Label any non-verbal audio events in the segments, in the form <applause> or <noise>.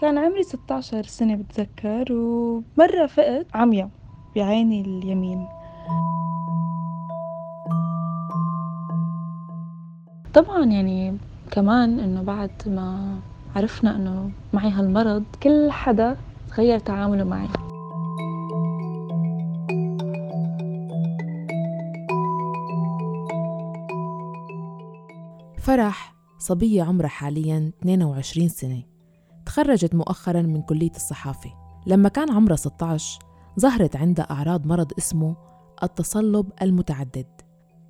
كان عمري 16 سنة بتذكر ومرة فقت عميا بعيني اليمين. طبعا يعني كمان إنه بعد ما عرفنا إنه معي هالمرض كل حدا تغير تعامله معي. فرح صبية عمرها حاليا 22 سنة. تخرجت مؤخرا من كلية الصحافة. لما كان عمرها 16 ظهرت عندها أعراض مرض اسمه التصلب المتعدد.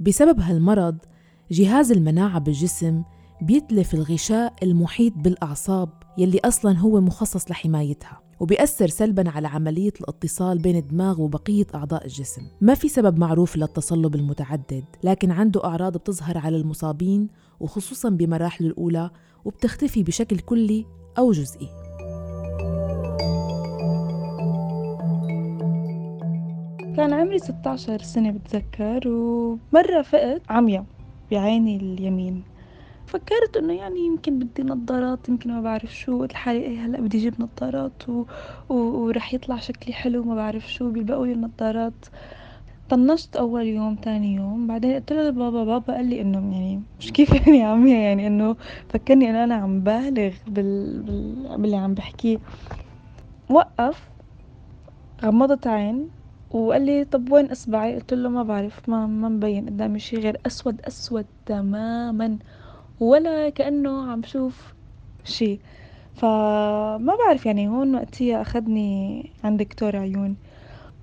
بسبب هالمرض جهاز المناعة بالجسم بيتلف الغشاء المحيط بالأعصاب يلي أصلا هو مخصص لحمايتها وبيأثر سلبا على عملية الاتصال بين الدماغ وبقية أعضاء الجسم. ما في سبب معروف للتصلب المتعدد لكن عنده أعراض بتظهر على المصابين وخصوصا بمراحله الأولى وبتختفي بشكل كلي أو جزئي. كان عمري 16 سنة بتذكر ومرة فقت عميا بعيني اليمين. فكرت إنه يعني يمكن بدي نظارات يمكن ما بعرف شو قلت لحالي إيه هلأ بدي أجيب نظارات و... و... ورح يطلع شكلي حلو ما بعرف شو بيلبقوا لي النظارات. طنشت أول يوم تاني يوم. بعدين قلت له لبابا بابا قال لي إنه يعني مش كيف يعني عمية يعني إنه فكرني انه أنا عم بالغ بال... بال... باللي عم بحكيه. وقف غمضت عين وقال لي طب وين إصبعي؟ قلت له ما بعرف ما ما مبين قدامي شي غير أسود أسود تماما ولا كأنه عم شوف شي. فما بعرف يعني هون وقتها أخذني عند دكتور عيون.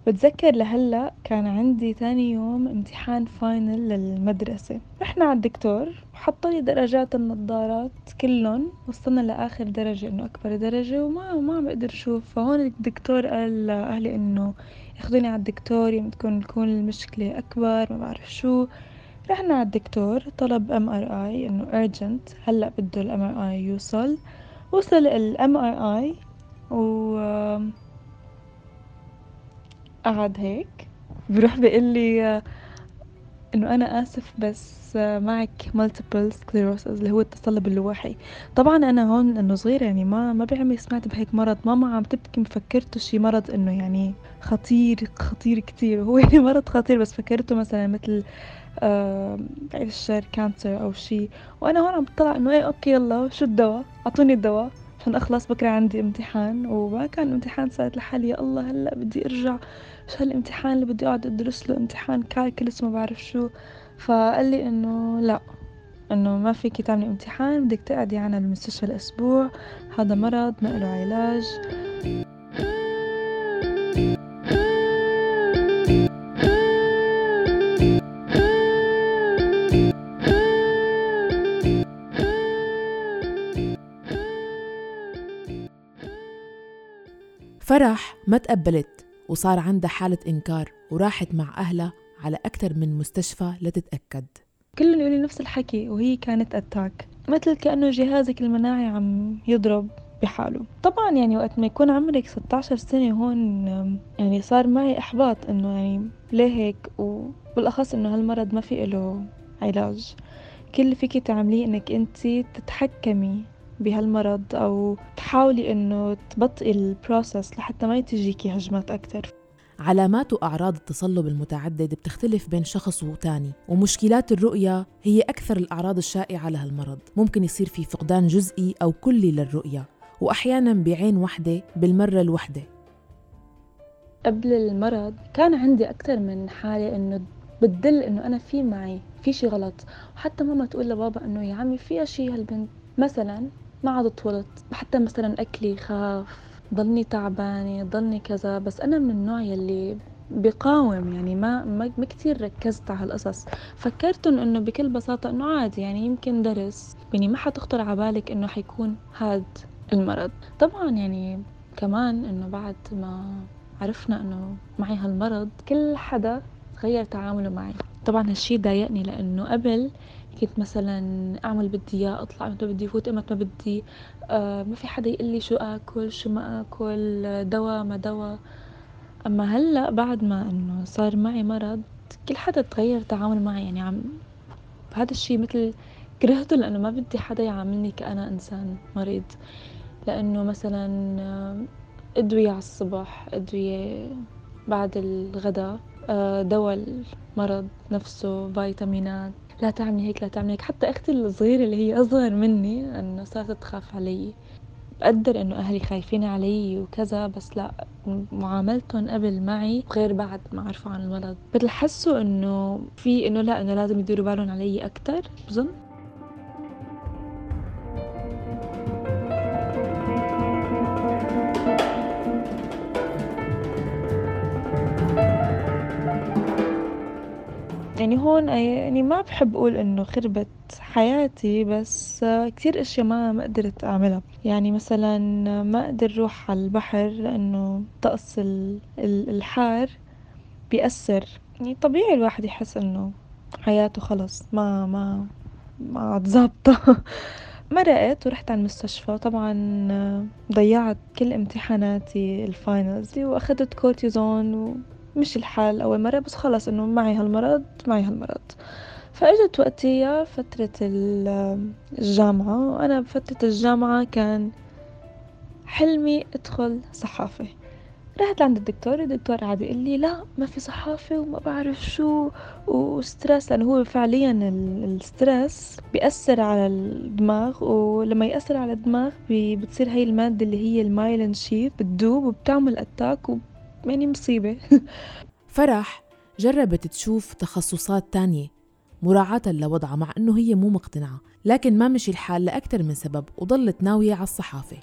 بتذكر لهلا كان عندي تاني يوم امتحان final للمدرسة. رحنا على الدكتور وحط لي درجات النظارات كلهم وصلنا لآخر درجة إنه أكبر درجة وما ما عم بقدر أشوف. فهون الدكتور قال لأهلي إنه ياخذوني على الدكتور يوم تكون تكون المشكلة أكبر ما بعرف شو. رحنا على الدكتور طلب MRI إنه urgent هلأ بده ال MRI يوصل. وصل ال MRI و قعد هيك. بروح بيقول لي إنه أنا آسف بس معك multiple sclerosis اللي هو التصلب اللوحي طبعا أنا هون إنه صغيرة يعني ما ما بعمري سمعت بهيك مرض. ماما عم تبكي مفكرته شي مرض إنه يعني خطير خطير كتير. هو يعني مرض خطير بس فكرته مثلا مثل آه الشر cancer أو شي. وأنا هون عم بطلع إنه إيه okay يلا شو الدواء؟ أعطوني الدواء. عشان أخلص بكرة عندي امتحان. وما كان امتحان سألت لحالي يا الله هلأ بدي أرجع. شو هالامتحان اللي بدي أقعد أدرس له؟ امتحان كالكلس ما بعرف شو. فقال لي إنه لأ إنه ما فيكي تعملي امتحان بدك تقعدي عنا بالمستشفى الأسبوع هذا مرض ما له علاج. فرح ما تقبلت وصار عندها حالة إنكار وراحت مع أهلها على أكثر من مستشفى لتتأكد. كلهم يقولوا نفس الحكي وهي كانت أتاك. مثل كأنه جهازك المناعي عم يضرب بحاله. طبعا يعني وقت ما يكون عمرك 16 سنة هون يعني صار معي إحباط إنه يعني ليه هيك؟ وبالأخص إنه هالمرض ما في له علاج. كل اللي فيكي تعمليه إنك أنت تتحكمي. بهالمرض أو تحاولي إنه تبطئي البروسس لحتى ما تجيكي هجمات أكتر علامات وأعراض التصلب المتعدد بتختلف بين شخص وتاني ومشكلات الرؤية هي أكثر الأعراض الشائعة لهالمرض. ممكن يصير في فقدان جزئي أو كلي للرؤية وأحيانا بعين وحدة بالمرة الوحدة. قبل المرض كان عندي أكثر من حالة إنه بتدل إنه أنا في معي في شي غلط. وحتى ماما تقول لبابا إنه يا عمي فيها شي هالبنت. مثلا ما عاد طولت. حتى مثلا أكلي خاف ضلني تعبانة ضلني كذا بس أنا من النوع يلي بقاوم يعني ما ما, كتير ركزت على هالقصص فكرتن إنه بكل بساطة إنه عادي يعني يمكن درس. يعني ما حتخطر على بالك إنه حيكون هاد المرض. طبعا يعني كمان إنه بعد ما عرفنا إنه معي هالمرض كل حدا تغير تعامله معي. طبعا هالشي ضايقني لإنه قبل كنت مثلا أعمل بدي إياه أطلع متى بدي فوت متى ما بدي. آه ما في حدا يقول لي شو آكل شو ما آكل دواء ما دواء. أما هلأ بعد ما إنه صار معي مرض كل حدا تغير تعامل معي. يعني عم هذا الشيء مثل كرهته لأنه ما بدي حدا يعاملني كأنا إنسان مريض. لأنه مثلا أدوية على الصبح أدوية بعد الغداء آه، دواء المرض نفسه فيتامينات. لا تعملي هيك لا تعملي هيك. حتى أختي الصغيرة اللي هي أصغر مني أنه صارت تخاف علي. بقدر إنه أهلي خايفين علي وكذا بس لا معاملتهم قبل معي غير بعد ما عرفوا عن المرض بتحسوا إنه في إنه لا إنه لازم يديروا بالهم علي أكتر بظن. هون يعني ما بحب أقول إنه خربت حياتي بس كتير أشياء ما ما قدرت أعملها. يعني مثلا ما أقدر أروح على البحر لأنه طقس الحار بيأثر. يعني طبيعي الواحد يحس إنه حياته خلص ما ما ما عاد ظابطة. <laughs> مرقت ورحت على المستشفى. طبعا ضيعت كل امتحاناتي ال finals وأخذت كورتيزون مشي الحال أول مرة بس خلص إنه معي هالمرض معي هالمرض. فإجت وقتية فترة الجامعة وأنا بفترة الجامعة كان حلمي أدخل صحافة. رحت لعند الدكتور الدكتور قعد يقول لي لا ما في صحافة وما بعرف شو و stress لأنه هو فعليا ال stress بيأثر على الدماغ ولما يأثر على الدماغ بتصير هاي المادة اللي هي المايلين شيث بتدوب وبتعمل أتاك يعني مصيبة. فرح جربت تشوف تخصصات تانية مراعاة لوضعها مع أنه هي مو مقتنعة لكن ما مشي الحال لأكثر من سبب وضلت ناوية على الصحافة.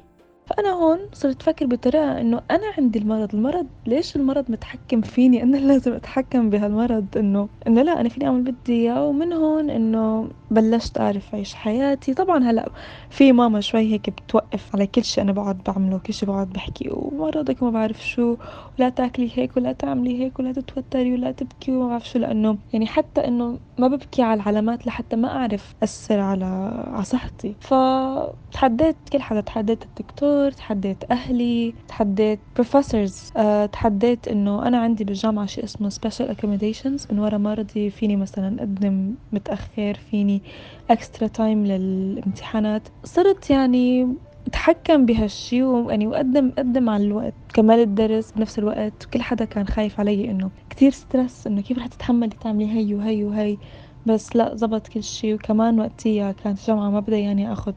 فأنا هون صرت أفكر بطريقة إنه أنا عندي المرض المرض ليش المرض متحكم فيني؟ أنا <laughs> لازم أتحكم بهالمرض إنه إنه لا أنا فيني أعمل بدي إياه ومن هون إنه بلشت أعرف أعيش حياتي. طبعا هلأ في ماما شوي هيك بتوقف على كل شيء أنا بقعد بعمله كل شيء بقعد بحكي ومرضك ما بعرف شو ولا تاكلي هيك ولا تعملي هيك ولا تتوتري ولا تبكي وما بعرف شو. لأنه يعني حتى إنه ما ببكي على العلامات لحتى ما أعرف أثر على على صحتي. فتحديت كل حدا تحديت الدكتور تحديت أهلي تحديت بروفيسورز أه تحديت إنه أنا عندي بالجامعة شيء اسمه special accommodations. من ورا مرضي فيني مثلا أقدم متأخر فيني extra time للامتحانات. صرت يعني أتحكم بهالشي ويعني وقدم قدم على الوقت. كمان الدرس بنفس الوقت كل حدا كان خايف علي إنه كتير stress إنه كيف رح تتحملي تعملي هي وهي وهي. بس لا زبط كل شي وكمان وقتيها كانت الجامعة ما بدها يعني آخذ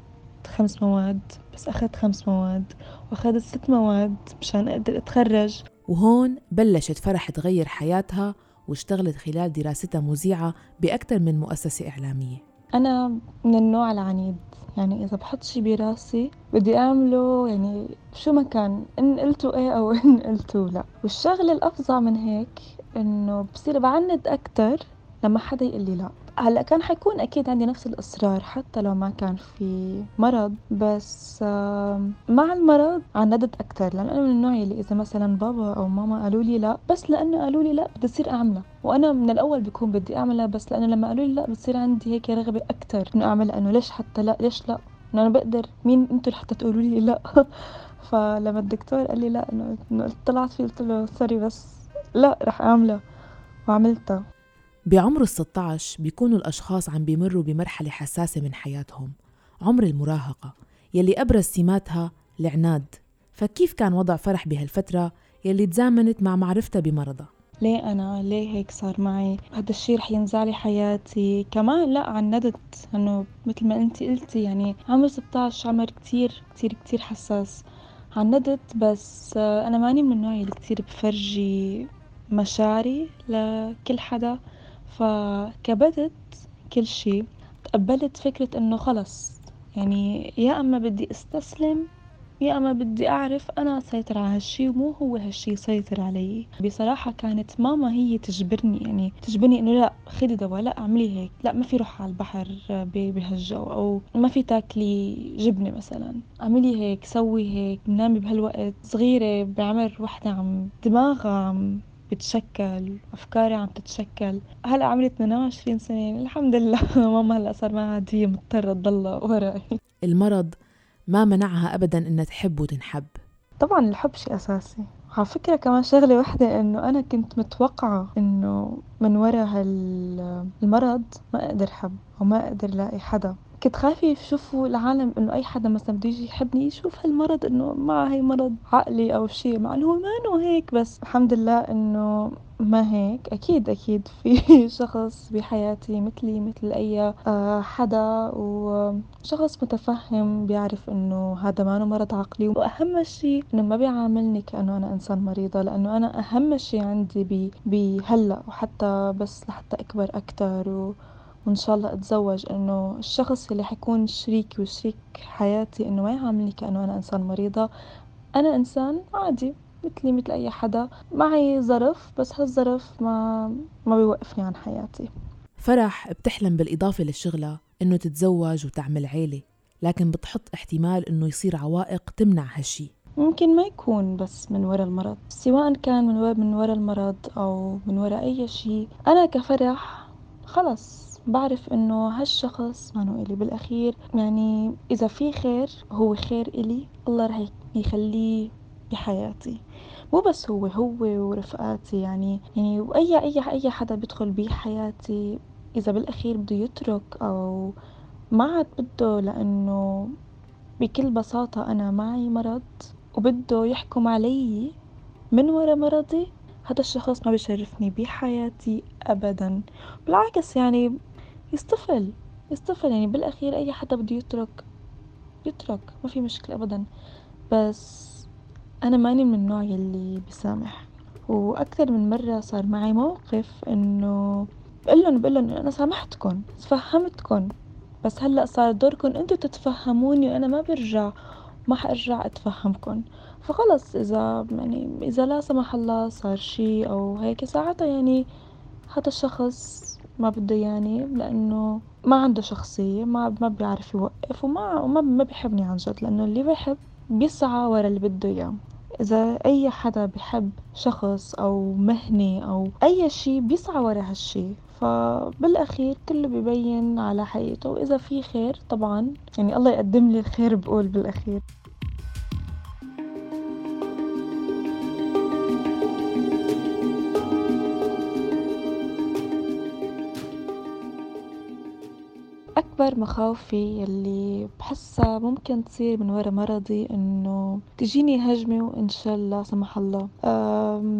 خمس مواد. بس أخذت خمس مواد وأخذت ست مواد مشان أقدر أتخرج. وهون بلشت فرح تغير حياتها واشتغلت خلال دراستها مذيعة بأكثر من مؤسسة إعلامية. أنا من النوع العنيد يعني إذا بحط شي براسي بدي أعمله يعني شو ما كان إن قلتوا إيه أو <laughs> إن قلتوا لا. والشغلة الأفظع من هيك إنه بصير بعند أكتر لما حدا يقول لي لا. هلأ كان حيكون أكيد عندي نفس الإصرار حتى لو ما كان في مرض بس مع المرض عندت أكثر لأن أنا من النوع اللي إذا مثلا بابا أو ماما قالوا لي لأ بس لأنه قالوا لي لأ بدي اصير اعملها وأنا من الأول بكون بدي أعملها بس لأنه لما قالوا لي لأ بتصير عندي هيك رغبة أكثر إنه أعملها إنه ليش حتى لأ؟ ليش لأ؟ إنه أنا بقدر مين أنتم لحتى تقولوا لي لأ؟ <laughs> فلما الدكتور قال لي لأ إنه طلعت فيه قلت له سوري بس لأ رح أعملها. وعملتها. بعمر ال 16 بيكونوا الأشخاص عم بيمروا بمرحلة حساسة من حياتهم. عمر المراهقة يلي أبرز سماتها العناد فكيف كان وضع فرح بهالفترة يلي تزامنت مع معرفتها بمرضها؟ ليه أنا؟ ليه هيك صار معي؟ هذا الشيء رح ينزع لي حياتي. كمان لا عندت أنه مثل ما أنت قلتي يعني عمر 16 عمر كتير كتير كتير حساس. عندت بس أنا ماني من النوع اللي كتير بفرجي مشاعري لكل حدا. فكبتت كل شي تقبلت فكرة إنه خلص. يعني يا أما بدي أستسلم يا أما بدي أعرف أنا اسيطر على هالشي ومو هو هالشي يسيطر علي. بصراحة كانت ماما هي تجبرني يعني تجبرني إنه لا خدي دواء لا أعملي هيك لا ما في روح على البحر بهالجو أو ما في تاكلي جبنة مثلا. أعملي هيك سوي هيك نامي بهالوقت صغيرة بعمر وحدة عم دماغها عم بتشكل أفكاري عم تتشكل. هلأ عمري 22 سنة الحمد لله. <laughs> ماما هلأ صار ما عاد هي مضطرة تضلها وراي المرض ما منعها أبدا إنها تحب وتنحب. طبعا الحب شيء أساسي. على فكرة كمان شغلة وحدة إنه أنا كنت متوقعة إنه من وراء هالمرض ما أقدر حب وما أقدر لاقي حدا. كنت خايفة يشوفوا العالم إنه أي حدا مثلا بده يجي يحبني يشوف هالمرض إنه ما هي مرض عقلي أو شيء مع إنه هو ما إنه هيك بس الحمد لله إنه ما هيك. أكيد أكيد في <laughs> شخص بحياتي مثلي مثل أي آه، حدا وشخص متفهم بيعرف إنه هذا ما مرض عقلي. وأهم شيء إنه ما بيعاملني كأنه أنا إنسان مريضة لأنه أنا أهم شيء عندي بهلا وحتى بس لحتى أكبر أكتر. و وإن شاء الله أتزوج إنه الشخص اللي حيكون شريكي وشريك حياتي إنه ما يعاملني كأنه أنا إنسان مريضة. أنا إنسان عادي مثلي مثل أي حدا. معي ظرف بس هالظرف ما ما بيوقفني عن حياتي. فرح بتحلم بالإضافة لشغلها إنه تتزوج وتعمل عيلة لكن بتحط احتمال إنه يصير عوائق تمنع هالشي. ممكن ما يكون بس من وراء المرض. سواء كان من وراء من وراء المرض أو من وراء أي شيء. أنا كفرح خلص بعرف إنه هالشخص مانو الي بالأخير يعني إذا في خير هو خير إلي الله رح يخليه بحياتي. مو بس هو هو ورفقاتي يعني يعني وأي أي أي حدا بيدخل بحياتي إذا بالأخير بده يترك أو ما عاد بده لأنه بكل بساطة أنا معي مرض وبده يحكم علي من ورا مرضي هذا الشخص ما بيشرفني بحياتي أبدا. بالعكس يعني يصطفل يصطفل يعني بالأخير أي حدا بده يترك يترك ما في مشكلة أبدا. بس أنا ماني من النوع يلي بسامح. وأكثر من مرة صار معي موقف إنه بقلن بقلن أنا سامحتكن تفهمتكن بس هلأ صار دوركن انتو تتفهموني وأنا ما برجع ما حأرجع اتفهمكن فخلص إذا يعني إذا لا سمح الله صار شي أو هيك ساعتها يعني هذا الشخص ما بده يعني لأنه ما عنده شخصية ما ما بيعرف يوقف وما وما ما بيحبني عن جد لأنه اللي بيحب بيسعى ورا اللي بده إياه. إذا أي حدا بحب شخص أو مهنة أو أي شي بيسعى ورا هالشي فبالأخير كله ببين على حقيقته وإذا في خير طبعا يعني الله يقدم لي الخير بقول بالأخير. أكبر مخاوفي يلي بحسها ممكن تصير من ورا مرضي إنه تجيني هجمة وإن شاء الله سمح الله.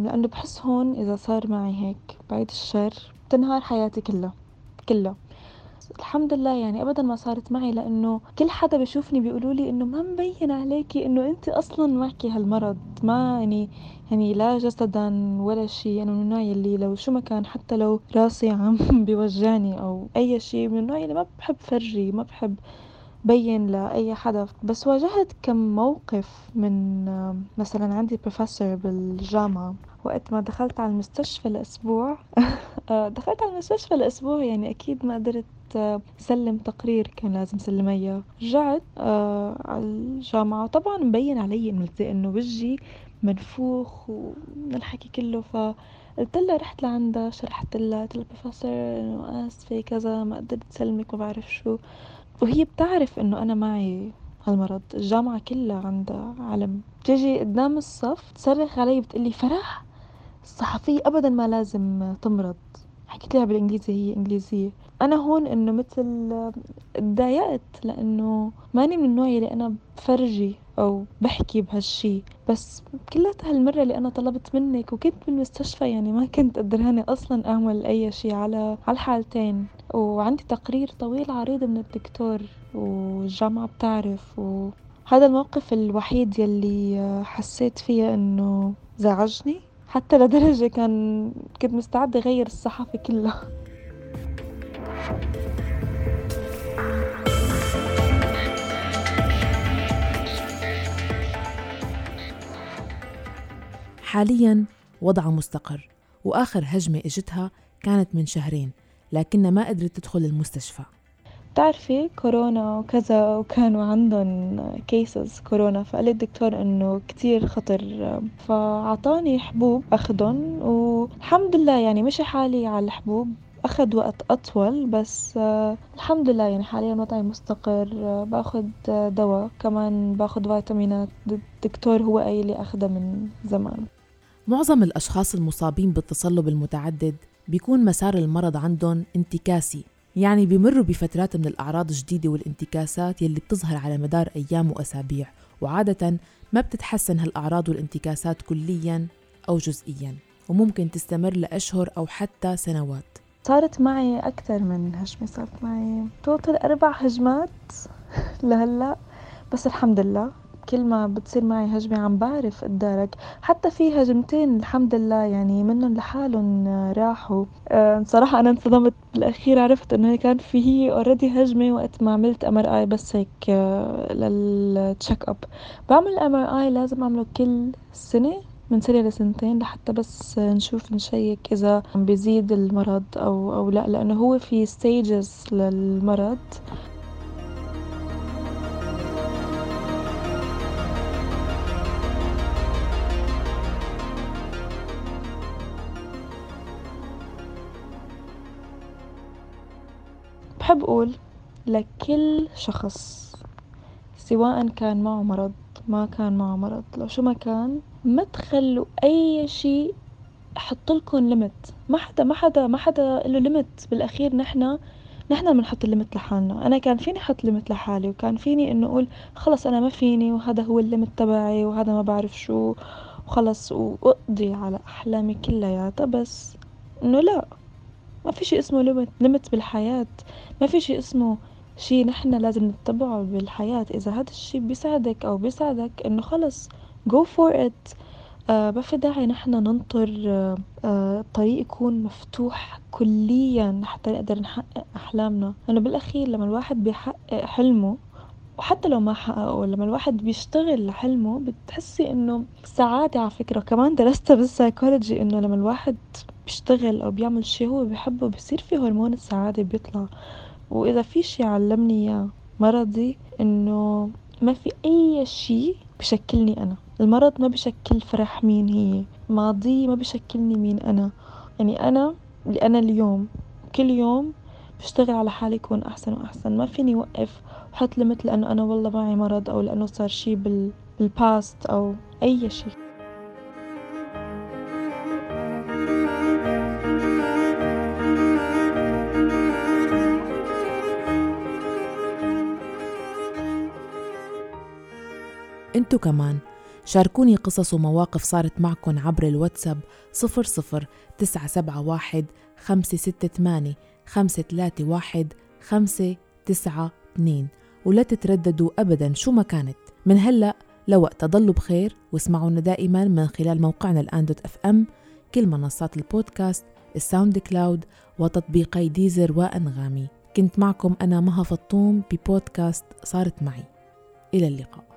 لأنه بحس هون إذا صار معي هيك بعيد الشر تنهار حياتي كلها كلها. الحمد لله يعني ابدا ما صارت معي لأنه كل حدا بشوفني بيقولوا لي إنه ما مبين عليكي إنه أنت أصلا معك هالمرض. ما يعني يعني لا جسدا ولا شيء. أنا من النوع اللي لو شو ما كان حتى لو راسي عم <laughs> بيوجعني أو أي شيء من النوع اللي ما بحب فرجي ما بحب بين لأي حدا. بس واجهت كم موقف من مثلا عندي بروفيسور بالجامعة وقت ما دخلت على المستشفى لأسبوع <laughs> دخلت على المستشفى لأسبوع يعني أكيد ما قدرت سلم تقرير كان لازم سلم إياه. رجعت آه على الجامعة وطبعا مبين علي إنه وجهي منفوخ ومن الحكي كله. فقلت لها رحت لعندها شرحت لها قلت لها بروفيسور إنه آسفة كذا ما قدرت سلمك ما بعرف شو. وهي بتعرف إنه أنا معي هالمرض الجامعة كلها عندها علم. تجي قدام الصف تصرخ علي بتقلي فرح؟ الصحفية ابدا ما لازم تمرض. حكيت لها بالإنجليزي هي إنجليزية. أنا هون إنه مثل تضايقت لأنه ماني من النوع اللي أنا بفرجي أو بحكي بهالشي. بس كلها هالمرة اللي أنا طلبت منك وكنت بالمستشفى يعني ما كنت قدرانة أصلا أعمل أي شي على على الحالتين وعندي تقرير طويل عريض من الدكتور والجامعة بتعرف. وهذا الموقف الوحيد يلي حسيت فيه إنه زعجني. حتى لدرجة كان كنت مستعدة أغير الصحفي كلها. حاليا وضعها مستقر وآخر هجمة إجتها كانت من شهرين لكنها ما قدرت تدخل المستشفى. بتعرفي كورونا وكذا وكانوا عندهم كيسز كورونا فقال الدكتور إنه كتير خطر. فعطاني حبوب أخدهم والحمد لله يعني مشي حالي على الحبوب. أخذ وقت أطول بس آه الحمد لله يعني حاليا وضعي مستقر. آه باخد آه دواء كمان باخد فيتامينات. الدكتور هو قايل لي أخدها من زمان. معظم الأشخاص المصابين بالتصلب المتعدد بيكون مسار المرض عندهم انتكاسي يعني بيمروا بفترات من الأعراض الجديدة والانتكاسات يلي بتظهر على مدار أيام وأسابيع وعادة ما بتتحسن هالأعراض والانتكاسات كلياً أو جزئياً وممكن تستمر لأشهر أو حتى سنوات. صارت معي أكثر من هجمة صارت معي توتل أربع هجمات <laughs> لهلأ. بس الحمد لله كل ما بتصير معي هجمة عم بعرف أتدارك. حتى في هجمتين الحمد لله يعني منهم لحالهم راحوا. أه صراحة أنا انصدمت بالأخير عرفت إنه كان في هي already هجمة وقت ما عملت MRI بس هيك أه لل check up بعمل MRI لازم أعمله كل سنة. من سنة لسنتين لحتى بس نشوف نشيك إذا بيزيد المرض أو أو لا لأنه هو في stages للمرض. بحب أقول لكل شخص سواء كان معه مرض ما كان معه مرض. لو شو ما كان ما تخلوا أي شي حط لكم limit ما حدا ما حدا ما حدا له limit بالأخير. نحنا نحنا بنحط ال limit لحالنا. أنا كان فيني أحط limit لحالي وكان فيني إنه أقول خلص أنا ما فيني وهذا هو ال limit تبعي وهذا ما بعرف شو وخلص وأقضي على أحلامي كلياتها. بس إنه لا ما في شي اسمه limit limit بالحياة. ما في شي اسمه شي نحنا لازم نتبعه بالحياة. إذا هذا الشي بيساعدك أو بيساعدك إنه خلص go for it. آه ما في داعي نحن ننطر آه آه الطريق يكون مفتوح كليا حتى نقدر نحقق أحلامنا. لأنه بالأخير لما الواحد بيحقق حلمه وحتى لو ما حققه لما الواحد بيشتغل لحلمه بتحسي إنه سعادة على فكرة. كمان درستها بالسايكولوجي إنه لما الواحد بيشتغل أو بيعمل شي هو بيحبه بصير في هرمون السعادة بيطلع. وإذا في شي علمني إياه مرضي إنه ما في أي شي بشكلني أنا. المرض ما بشكل فرح مين هي ماضي ما بشكلني مين أنا. يعني أنا اللي أنا اليوم كل يوم بشتغل على حالي يكون أحسن وأحسن. ما فيني وقف وحط ليمت لأنه أنا والله معي مرض أو لأنه صار شي بال بالباست أو أي شي. انتو كمان. شاركوني قصص ومواقف صارت معكم عبر الواتساب 00 971 568 531 592 ولا تترددوا أبدا شو ما كانت. من هلأ لوقت ضلوا بخير واسمعونا دائما من خلال موقعنا الآن dot FM كل منصات البودكاست الساوند كلاود وتطبيقي ديزر وأنغامي. كنت معكم أنا مها فطوم ببودكاست صارت معي. إلى اللقاء.